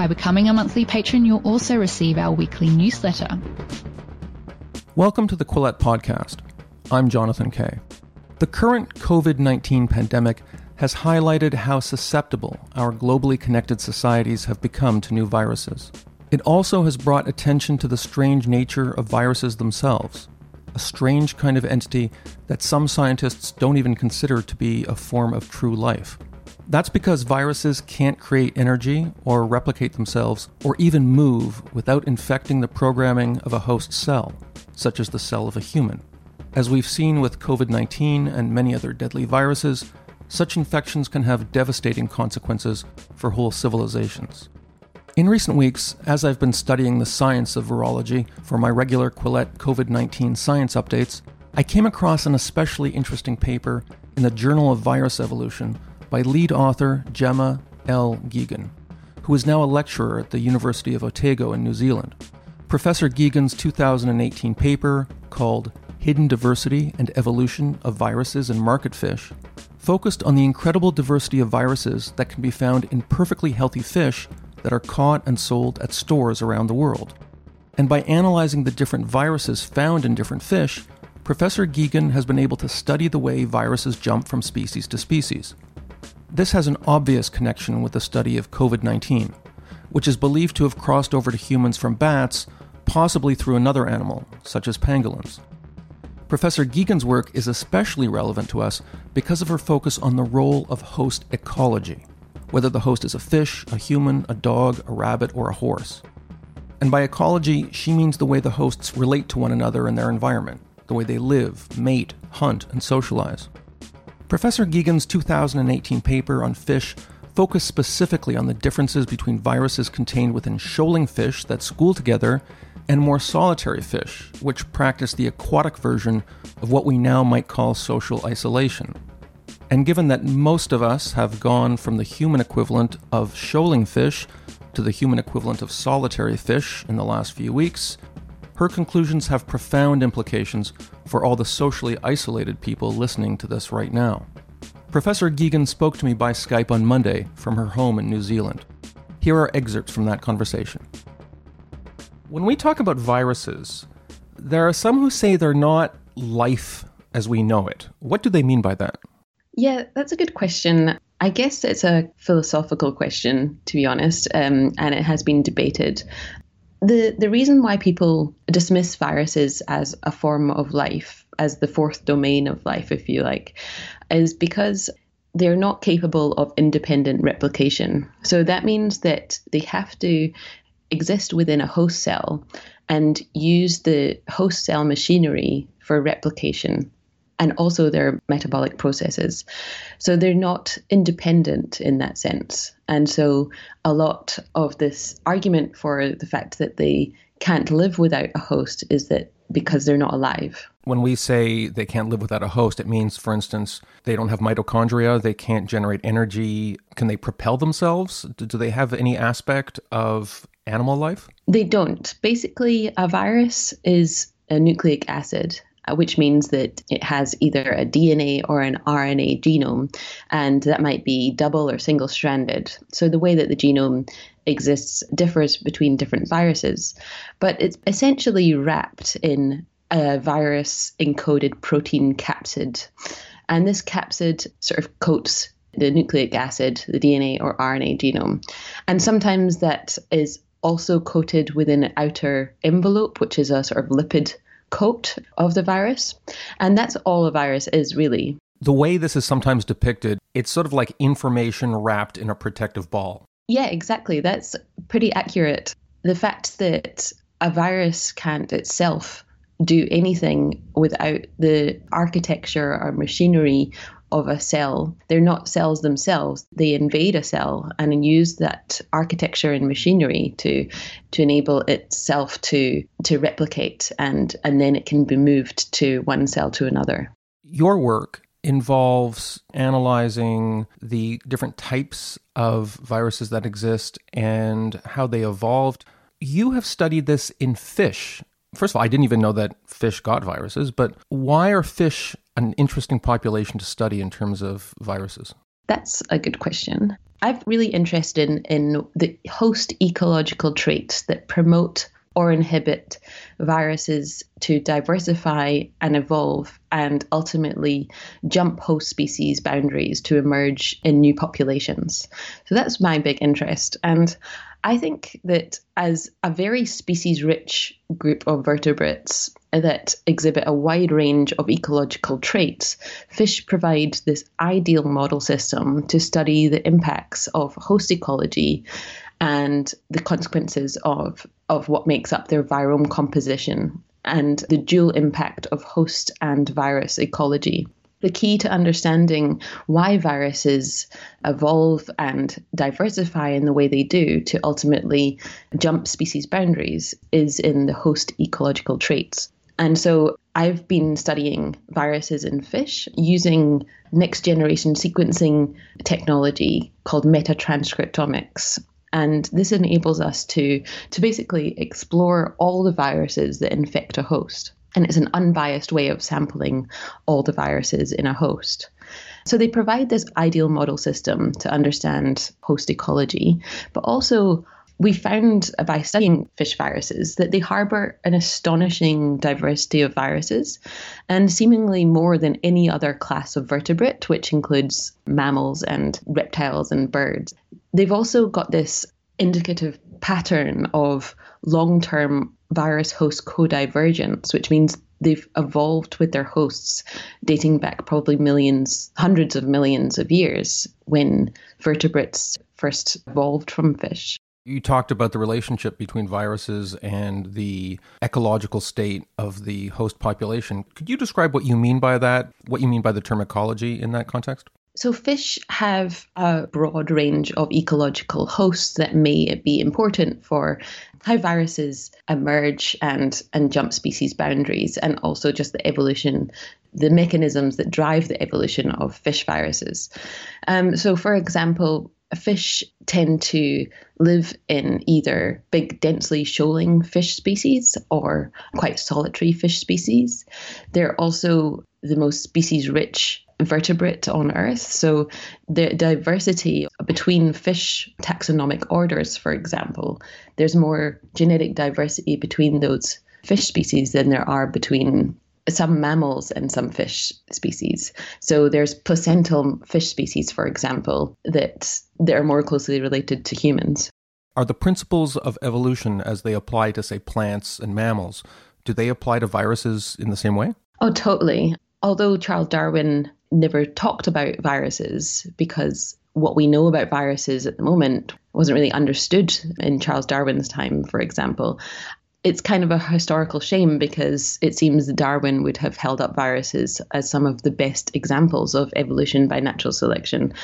By becoming a monthly patron, you'll also receive our weekly newsletter. Welcome to the Quillette Podcast. I'm Jonathan Kay. The current COVID 19 pandemic has highlighted how susceptible our globally connected societies have become to new viruses. It also has brought attention to the strange nature of viruses themselves, a strange kind of entity that some scientists don't even consider to be a form of true life. That's because viruses can't create energy or replicate themselves or even move without infecting the programming of a host cell, such as the cell of a human. As we've seen with COVID 19 and many other deadly viruses, such infections can have devastating consequences for whole civilizations. In recent weeks, as I've been studying the science of virology for my regular Quillette COVID 19 science updates, I came across an especially interesting paper in the Journal of Virus Evolution by lead author Gemma L. Geoghegan, who is now a lecturer at the University of Otago in New Zealand. Professor Geoghegan's 2018 paper, called Hidden Diversity and Evolution of Viruses and Market Fish, focused on the incredible diversity of viruses that can be found in perfectly healthy fish that are caught and sold at stores around the world. And by analyzing the different viruses found in different fish, Professor Geoghegan has been able to study the way viruses jump from species to species. This has an obvious connection with the study of COVID 19, which is believed to have crossed over to humans from bats, possibly through another animal, such as pangolins. Professor Geoghegan's work is especially relevant to us because of her focus on the role of host ecology, whether the host is a fish, a human, a dog, a rabbit, or a horse. And by ecology, she means the way the hosts relate to one another and their environment, the way they live, mate, hunt, and socialize. Professor Geoghegan's 2018 paper on fish focused specifically on the differences between viruses contained within shoaling fish that school together and more solitary fish, which practice the aquatic version of what we now might call social isolation. And given that most of us have gone from the human equivalent of shoaling fish to the human equivalent of solitary fish in the last few weeks, her conclusions have profound implications for all the socially isolated people listening to this right now. Professor Geoghegan spoke to me by Skype on Monday from her home in New Zealand. Here are excerpts from that conversation. When we talk about viruses, there are some who say they're not life as we know it. What do they mean by that? Yeah, that's a good question. I guess it's a philosophical question, to be honest, um, and it has been debated the the reason why people dismiss viruses as a form of life, as the fourth domain of life, if you like, is because they're not capable of independent replication. So that means that they have to exist within a host cell and use the host cell machinery for replication and also their metabolic processes. So they're not independent in that sense. And so a lot of this argument for the fact that they can't live without a host is that because they're not alive. When we say they can't live without a host, it means, for instance, they don't have mitochondria, they can't generate energy. Can they propel themselves? Do they have any aspect of animal life? They don't. Basically, a virus is a nucleic acid Uh, which means that it has either a DNA or an RNA genome, and that might be double or single stranded. So the way that the genome exists differs between different viruses, but it's essentially wrapped in a virus encoded protein capsid. And this capsid sort of coats the nucleic acid, the DNA or RNA genome. And sometimes that is also coated within an outer envelope, which is a sort of lipid coat of the virus. And that's all a virus is really. The way this is sometimes depicted, it's sort of like information wrapped in a protective ball. Yeah, exactly. That's pretty accurate. The fact that a virus can't itself do anything without the architecture or machinery of a cell. They're not cells themselves. They invade a cell and use that architecture and machinery to to enable itself to to replicate and and then it can be moved to one cell to another. Your work involves analyzing the different types of viruses that exist and how they evolved. You have studied this in fish. First of all, I didn't even know that fish got viruses, but why are fish an interesting population to study in terms of viruses? That's a good question. I'm really interested in, in the host ecological traits that promote or inhibit viruses to diversify and evolve and ultimately jump host species boundaries to emerge in new populations. So that's my big interest. And I think that as a very species rich group of vertebrates that exhibit a wide range of ecological traits, fish provide this ideal model system to study the impacts of host ecology and the consequences of, of what makes up their virome composition and the dual impact of host and virus ecology the key to understanding why viruses evolve and diversify in the way they do to ultimately jump species boundaries is in the host ecological traits. And so I've been studying viruses in fish using next generation sequencing technology called metatranscriptomics. And this enables us to, to basically explore all the viruses that infect a host and it's an unbiased way of sampling all the viruses in a host. So they provide this ideal model system to understand host ecology, but also we found by studying fish viruses that they harbor an astonishing diversity of viruses and seemingly more than any other class of vertebrate, which includes mammals and reptiles and birds. They've also got this indicative pattern of long term virus host co-divergence, which means they've evolved with their hosts dating back probably millions, hundreds of millions of years when vertebrates first evolved from fish. You talked about the relationship between viruses and the ecological state of the host population. Could you describe what you mean by that? What you mean by the term ecology in that context? So, fish have a broad range of ecological hosts that may be important for how viruses emerge and, and jump species boundaries, and also just the evolution, the mechanisms that drive the evolution of fish viruses. Um, so, for example, fish tend to live in either big, densely shoaling fish species or quite solitary fish species. They're also the most species rich vertebrate on Earth. So the diversity between fish taxonomic orders, for example, there's more genetic diversity between those fish species than there are between some mammals and some fish species. So there's placental fish species, for example, that that are more closely related to humans. Are the principles of evolution as they apply to say plants and mammals, do they apply to viruses in the same way? Oh, totally. Although Charles Darwin never talked about viruses because what we know about viruses at the moment wasn't really understood in Charles Darwin's time, for example it's kind of a historical shame because it seems Darwin would have held up viruses as some of the best examples of evolution by natural selection.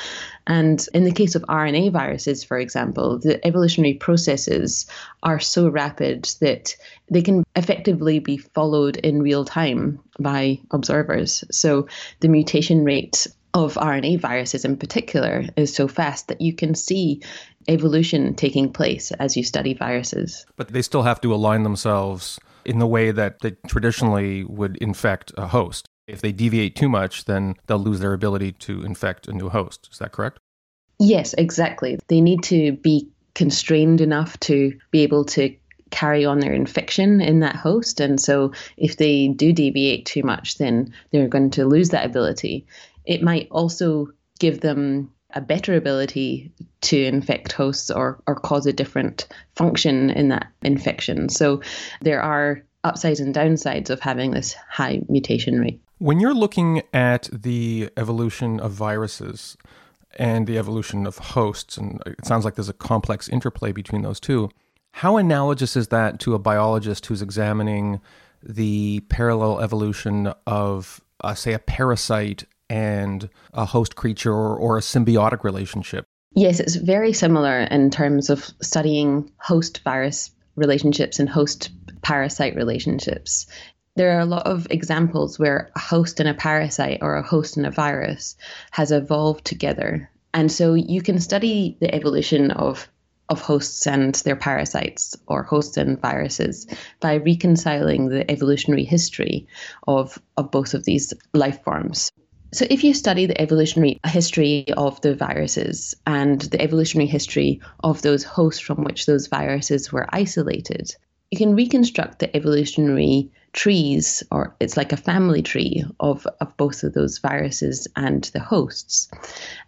And in the case of RNA viruses, for example, the evolutionary processes are so rapid that they can effectively be followed in real time by observers. So the mutation rate of RNA viruses in particular is so fast that you can see evolution taking place as you study viruses. But they still have to align themselves in the way that they traditionally would infect a host. If they deviate too much, then they'll lose their ability to infect a new host. Is that correct? Yes, exactly. They need to be constrained enough to be able to carry on their infection in that host. And so if they do deviate too much, then they're going to lose that ability. It might also give them a better ability to infect hosts or, or cause a different function in that infection. So there are upsides and downsides of having this high mutation rate. When you're looking at the evolution of viruses and the evolution of hosts, and it sounds like there's a complex interplay between those two, how analogous is that to a biologist who's examining the parallel evolution of, uh, say, a parasite and a host creature or, a symbiotic relationship. Yes, it's very similar in terms of studying host virus relationships and host parasite relationships. There are a lot of examples where a host and a parasite or a host and a virus has evolved together. And so you can study the evolution of of hosts and their parasites or hosts and viruses by reconciling the evolutionary history of, of both of these life forms. So, if you study the evolutionary history of the viruses and the evolutionary history of those hosts from which those viruses were isolated, you can reconstruct the evolutionary trees, or it's like a family tree of, of both of those viruses and the hosts.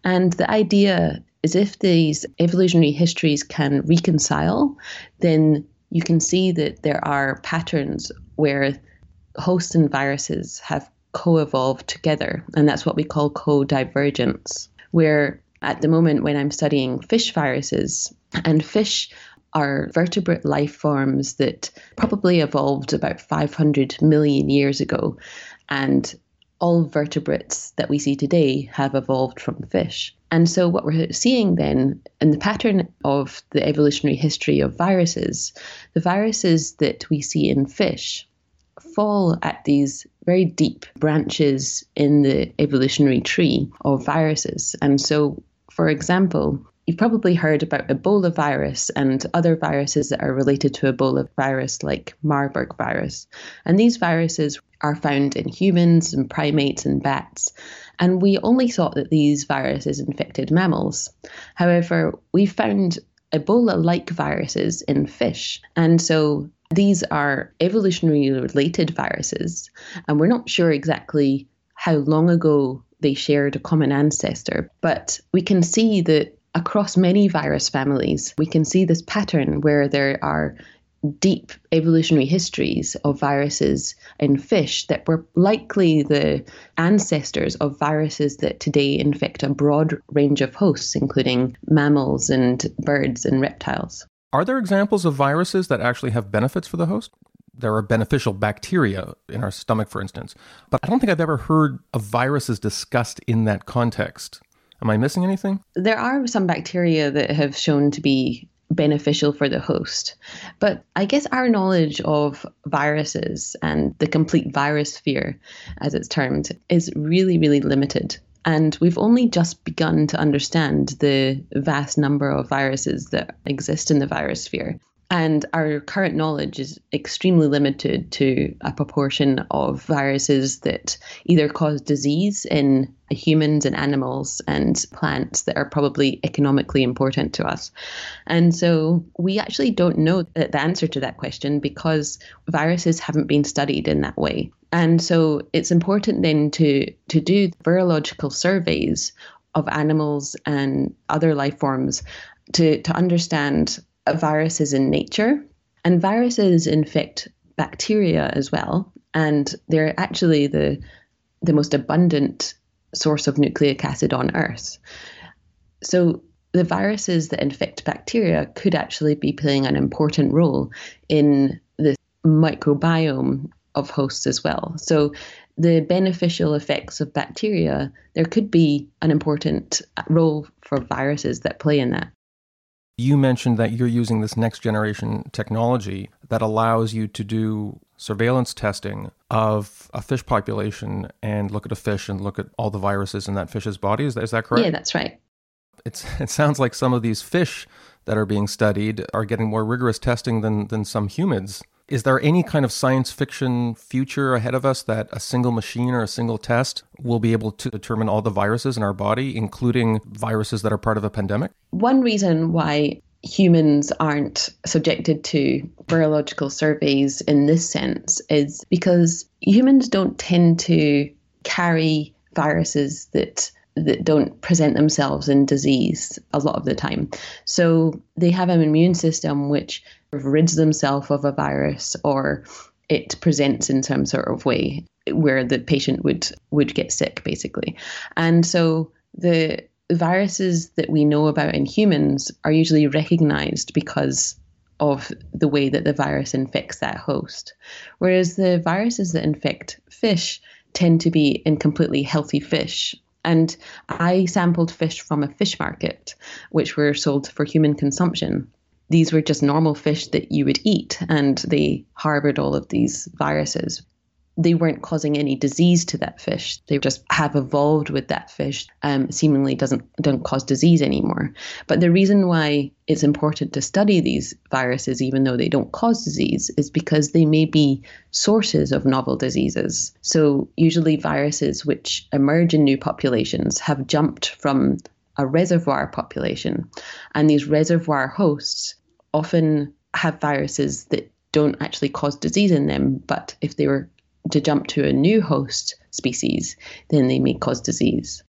And the idea is if these evolutionary histories can reconcile, then you can see that there are patterns where hosts and viruses have co-evolve together, and that's what we call co-divergence. Where at the moment, when I'm studying fish viruses, and fish are vertebrate life forms that probably evolved about 500 million years ago, and all vertebrates that we see today have evolved from fish. And so, what we're seeing then in the pattern of the evolutionary history of viruses, the viruses that we see in fish fall at these very deep branches in the evolutionary tree of viruses. And so, for example, you've probably heard about Ebola virus and other viruses that are related to Ebola virus, like Marburg virus. And these viruses are found in humans and primates and bats. And we only thought that these viruses infected mammals. However, we found Ebola like viruses in fish. And so these are evolutionary related viruses, and we're not sure exactly how long ago they shared a common ancestor, but we can see that across many virus families, we can see this pattern where there are deep evolutionary histories of viruses in fish that were likely the ancestors of viruses that today infect a broad range of hosts, including mammals and birds and reptiles. Are there examples of viruses that actually have benefits for the host? There are beneficial bacteria in our stomach, for instance, but I don't think I've ever heard of viruses discussed in that context. Am I missing anything? There are some bacteria that have shown to be beneficial for the host. But I guess our knowledge of viruses and the complete virus sphere, as it's termed, is really, really limited. And we've only just begun to understand the vast number of viruses that exist in the virus sphere. And our current knowledge is extremely limited to a proportion of viruses that either cause disease in humans and animals and plants that are probably economically important to us. And so we actually don't know the answer to that question because viruses haven't been studied in that way. And so it's important then to, to do virological surveys of animals and other life forms to, to understand Uh, viruses in nature. And viruses infect bacteria as well. And they're actually the, the most abundant source of nucleic acid on Earth. So the viruses that infect bacteria could actually be playing an important role in the microbiome of hosts as well. So the beneficial effects of bacteria, there could be an important role for viruses that play in that. You mentioned that you're using this next generation technology that allows you to do surveillance testing of a fish population and look at a fish and look at all the viruses in that fish's body. Is that, is that correct? Yeah, that's right. It's, it sounds like some of these fish that are being studied are getting more rigorous testing than, than some humans. Is there any kind of science fiction future ahead of us that a single machine or a single test will be able to determine all the viruses in our body, including viruses that are part of a pandemic? One reason why humans aren't subjected to virological surveys in this sense is because humans don't tend to carry viruses that that don't present themselves in disease a lot of the time. So they have an immune system which rids themselves of a virus or it presents in some sort of way where the patient would would get sick basically and so the viruses that we know about in humans are usually recognized because of the way that the virus infects that host whereas the viruses that infect fish tend to be in completely healthy fish. And I sampled fish from a fish market, which were sold for human consumption. These were just normal fish that you would eat, and they harbored all of these viruses they weren't causing any disease to that fish. They just have evolved with that fish. Um, seemingly doesn't don't cause disease anymore. But the reason why it's important to study these viruses, even though they don't cause disease, is because they may be sources of novel diseases. So usually viruses which emerge in new populations have jumped from a reservoir population, and these reservoir hosts often have viruses that don't actually cause disease in them, but if they were to jump to a new host species, then they may cause disease.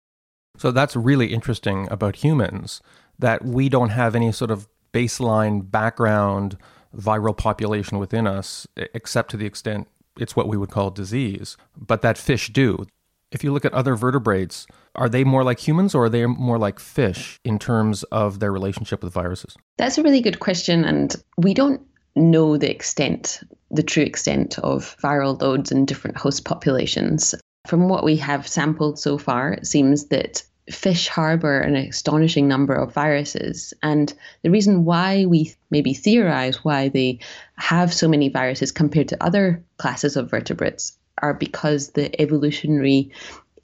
So that's really interesting about humans that we don't have any sort of baseline background viral population within us, except to the extent it's what we would call disease. But that fish do. If you look at other vertebrates, are they more like humans or are they more like fish in terms of their relationship with viruses? That's a really good question. And we don't know the extent, the true extent of viral loads in different host populations. From what we have sampled so far, it seems that fish harbor an astonishing number of viruses. And the reason why we maybe theorize why they have so many viruses compared to other classes of vertebrates are because the evolutionary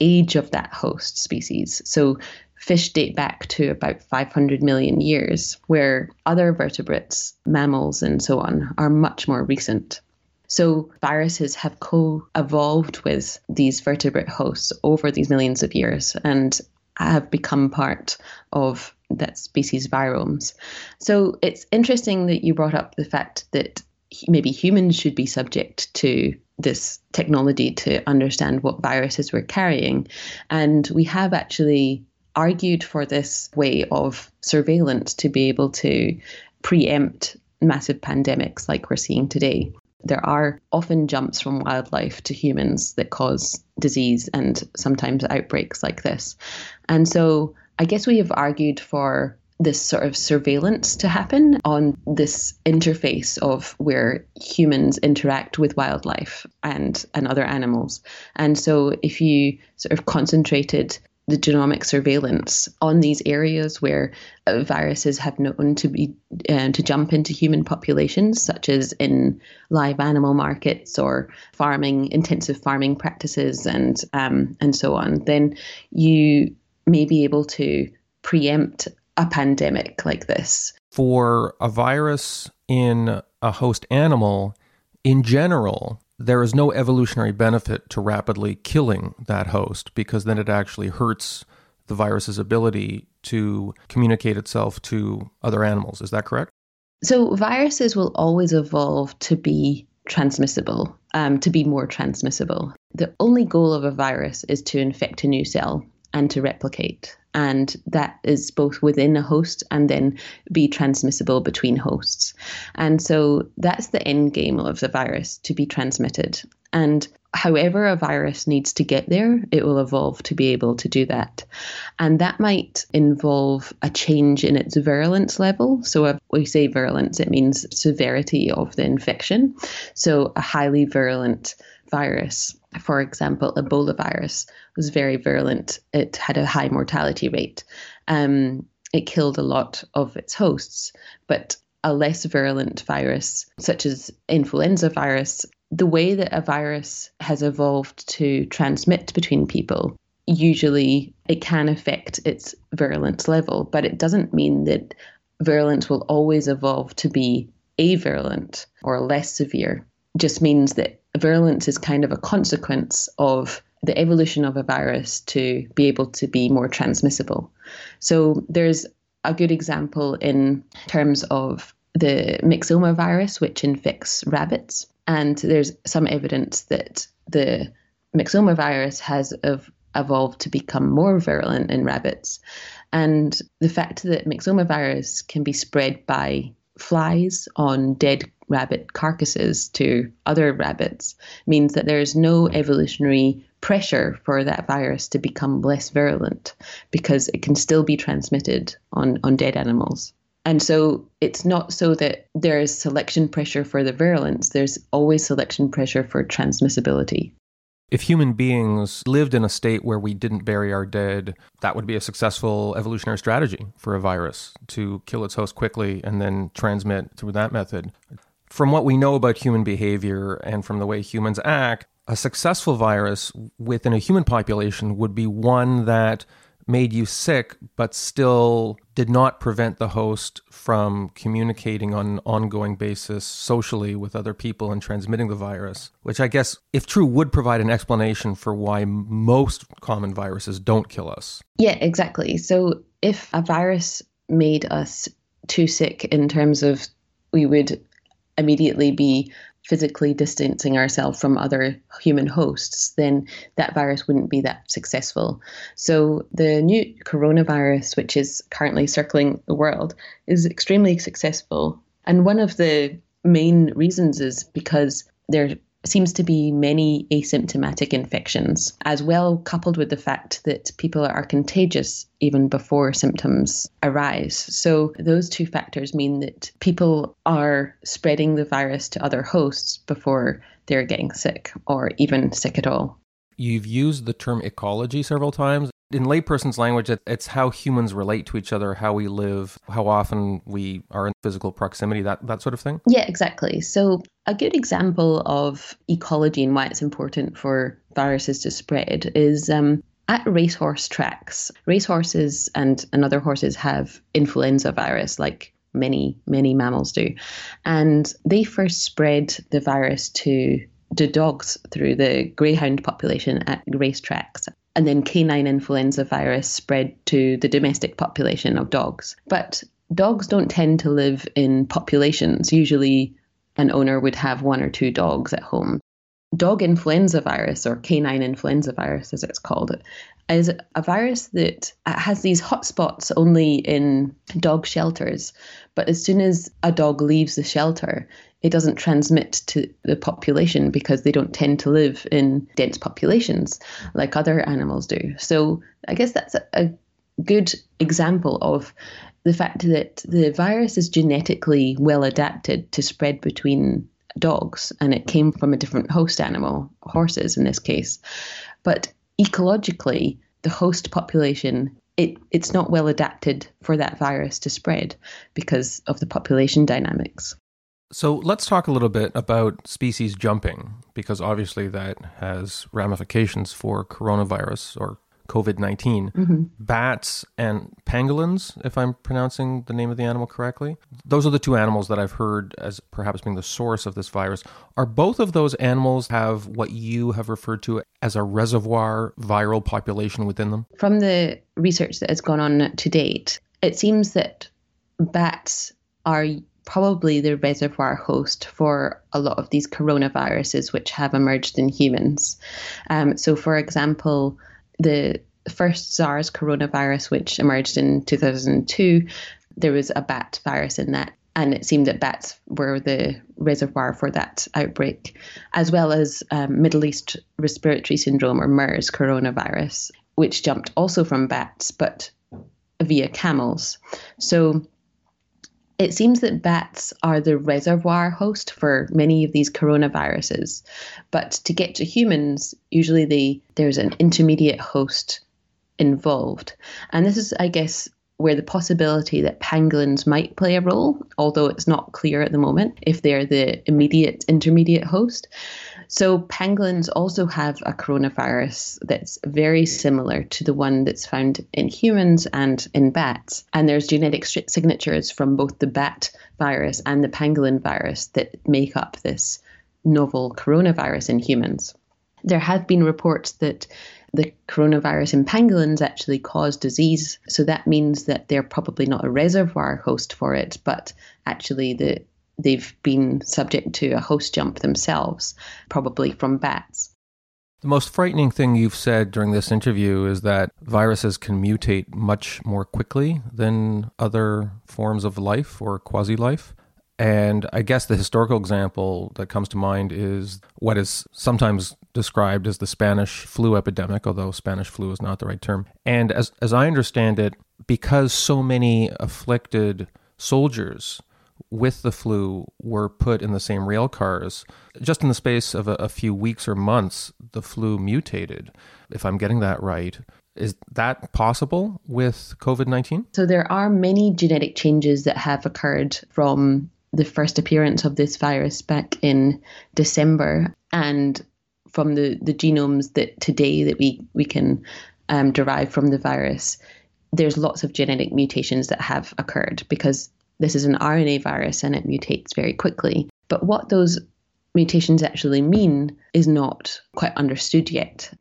age of that host species. So fish date back to about 500 million years, where other vertebrates, mammals, and so on are much more recent. So viruses have co evolved with these vertebrate hosts over these millions of years and have become part of that species' viromes. So it's interesting that you brought up the fact that maybe humans should be subject to this technology to understand what viruses we're carrying. And we have actually argued for this way of surveillance to be able to preempt massive pandemics like we're seeing today. There are often jumps from wildlife to humans that cause disease and sometimes outbreaks like this. And so I guess we have argued for this sort of surveillance to happen on this interface of where humans interact with wildlife and and other animals. And so if you sort of concentrated the genomic surveillance on these areas where uh, viruses have known to be uh, to jump into human populations, such as in live animal markets or farming, intensive farming practices, and um, and so on, then you may be able to preempt a pandemic like this. For a virus in a host animal, in general, there is no evolutionary benefit to rapidly killing that host because then it actually hurts the virus's ability to communicate itself to other animals. Is that correct? So, viruses will always evolve to be transmissible, um, to be more transmissible. The only goal of a virus is to infect a new cell and to replicate and that is both within a host and then be transmissible between hosts. And so that's the end game of the virus to be transmitted. And however a virus needs to get there, it will evolve to be able to do that. And that might involve a change in its virulence level. So when we say virulence, it means severity of the infection. So a highly virulent virus for example, Ebola virus was very virulent. It had a high mortality rate. Um, it killed a lot of its hosts, but a less virulent virus, such as influenza virus, the way that a virus has evolved to transmit between people, usually it can affect its virulence level, but it doesn't mean that virulence will always evolve to be avirulent or less severe. Just means that virulence is kind of a consequence of the evolution of a virus to be able to be more transmissible. So there's a good example in terms of the myxoma virus, which infects rabbits. And there's some evidence that the myxoma virus has ev- evolved to become more virulent in rabbits. And the fact that myxoma virus can be spread by flies on dead rabbit carcasses to other rabbits means that there is no evolutionary pressure for that virus to become less virulent because it can still be transmitted on, on dead animals. And so it's not so that there is selection pressure for the virulence, there's always selection pressure for transmissibility. if human beings lived in a state where we didn't bury our dead, that would be a successful evolutionary strategy for a virus to kill its host quickly and then transmit through that method. From what we know about human behavior and from the way humans act, a successful virus within a human population would be one that made you sick, but still did not prevent the host from communicating on an ongoing basis socially with other people and transmitting the virus, which I guess, if true, would provide an explanation for why most common viruses don't kill us. Yeah, exactly. So if a virus made us too sick in terms of we would immediately be physically distancing ourselves from other human hosts, then that virus wouldn't be that successful. So the new coronavirus, which is currently circling the world, is extremely successful. And one of the main reasons is because there seems to be many asymptomatic infections, as well coupled with the fact that people are contagious even before symptoms arise. So, those two factors mean that people are spreading the virus to other hosts before they're getting sick or even sick at all. You've used the term ecology several times in layperson's language, it's how humans relate to each other, how we live, how often we are in physical proximity, that, that sort of thing? Yeah, exactly. So, a good example of ecology and why it's important for viruses to spread is um, at racehorse tracks. Racehorses and, and other horses have influenza virus, like many, many mammals do. And they first spread the virus to the dogs through the greyhound population at racetracks and then canine influenza virus spread to the domestic population of dogs. But dogs don't tend to live in populations. Usually, an owner would have one or two dogs at home. Dog influenza virus, or canine influenza virus as it's called, is a virus that uh, has these hotspots only in dog shelters. But as soon as a dog leaves the shelter, it doesn't transmit to the population because they don't tend to live in dense populations like other animals do. So I guess that's a, a good example of the fact that the virus is genetically well adapted to spread between dogs and it came from a different host animal, horses in this case. But ecologically, the host population it, it's not well adapted for that virus to spread because of the population dynamics. So let's talk a little bit about species jumping, because obviously that has ramifications for coronavirus or COVID 19. Mm-hmm. Bats and pangolins, if I'm pronouncing the name of the animal correctly, those are the two animals that I've heard as perhaps being the source of this virus. Are both of those animals have what you have referred to as a reservoir viral population within them? From the research that has gone on to date, it seems that bats are probably the reservoir host for a lot of these coronaviruses which have emerged in humans. Um, so, for example, the first SARS coronavirus, which emerged in 2002, there was a bat virus in that. And it seemed that bats were the reservoir for that outbreak, as well as um, Middle East respiratory syndrome or MERS coronavirus, which jumped also from bats, but via camels. So it seems that bats are the reservoir host for many of these coronaviruses. But to get to humans, usually they, there's an intermediate host involved. And this is, I guess, where the possibility that pangolins might play a role, although it's not clear at the moment if they're the immediate intermediate host. So, pangolins also have a coronavirus that's very similar to the one that's found in humans and in bats. And there's genetic signatures from both the bat virus and the pangolin virus that make up this novel coronavirus in humans. There have been reports that the coronavirus in pangolins actually cause disease. So that means that they're probably not a reservoir host for it, but actually the they've been subject to a host jump themselves, probably from bats. The most frightening thing you've said during this interview is that viruses can mutate much more quickly than other forms of life or quasi life. And I guess the historical example that comes to mind is what is sometimes described as the Spanish flu epidemic, although Spanish flu is not the right term. And as, as I understand it, because so many afflicted soldiers with the flu were put in the same rail cars, just in the space of a, a few weeks or months, the flu mutated. If I'm getting that right, is that possible with COVID 19? So, there are many genetic changes that have occurred from the first appearance of this virus back in December and from the, the genomes that today that we, we can um, derive from the virus. There's lots of genetic mutations that have occurred because this is an RNA virus and it mutates very quickly. But what those mutations actually mean is not quite understood yet.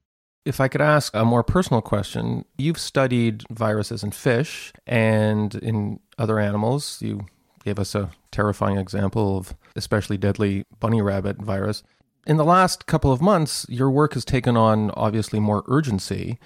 If I could ask a more personal question, you've studied viruses in fish and in other animals. You gave us a terrifying example of especially deadly bunny rabbit virus. In the last couple of months, your work has taken on obviously more urgency.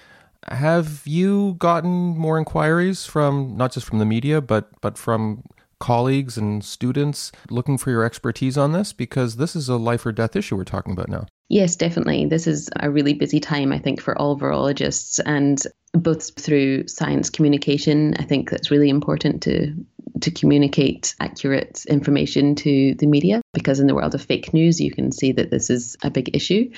Have you gotten more inquiries from not just from the media, but but from colleagues and students looking for your expertise on this? Because this is a life or death issue we're talking about now. Yes, definitely. This is a really busy time, I think, for all virologists, and both through science communication. I think that's really important to to communicate accurate information to the media because in the world of fake news you can see that this is a big issue.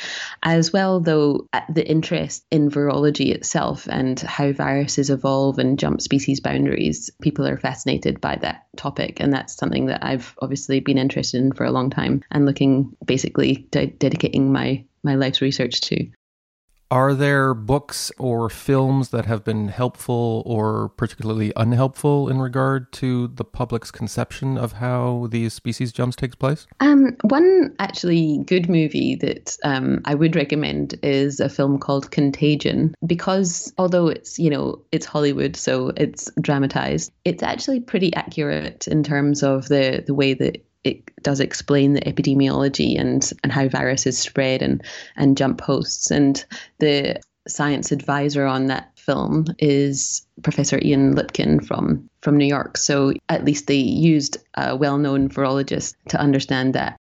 As well though uh, the interest in virology itself and how viruses evolve and jump species boundaries people are fascinated by that topic. And that's something that I've obviously been interested in for a long time and looking basically de- dedicating my my life's research to are there books or films that have been helpful or particularly unhelpful in regard to the public's conception of how these species jumps takes place? Um, one actually good movie that um, I would recommend is a film called Contagion because although it's you know it's Hollywood so it's dramatized, it's actually pretty accurate in terms of the the way that it does explain the epidemiology and and how viruses spread and and jump hosts. And the science advisor on that film is Professor Ian Lipkin from from New York. So at least they used a well-known virologist to understand that.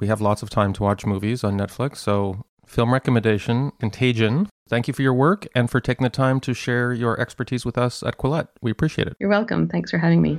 We have lots of time to watch movies on Netflix, so film recommendation Contagion. Thank you for your work and for taking the time to share your expertise with us at Quillette. We appreciate it. You're welcome. Thanks for having me.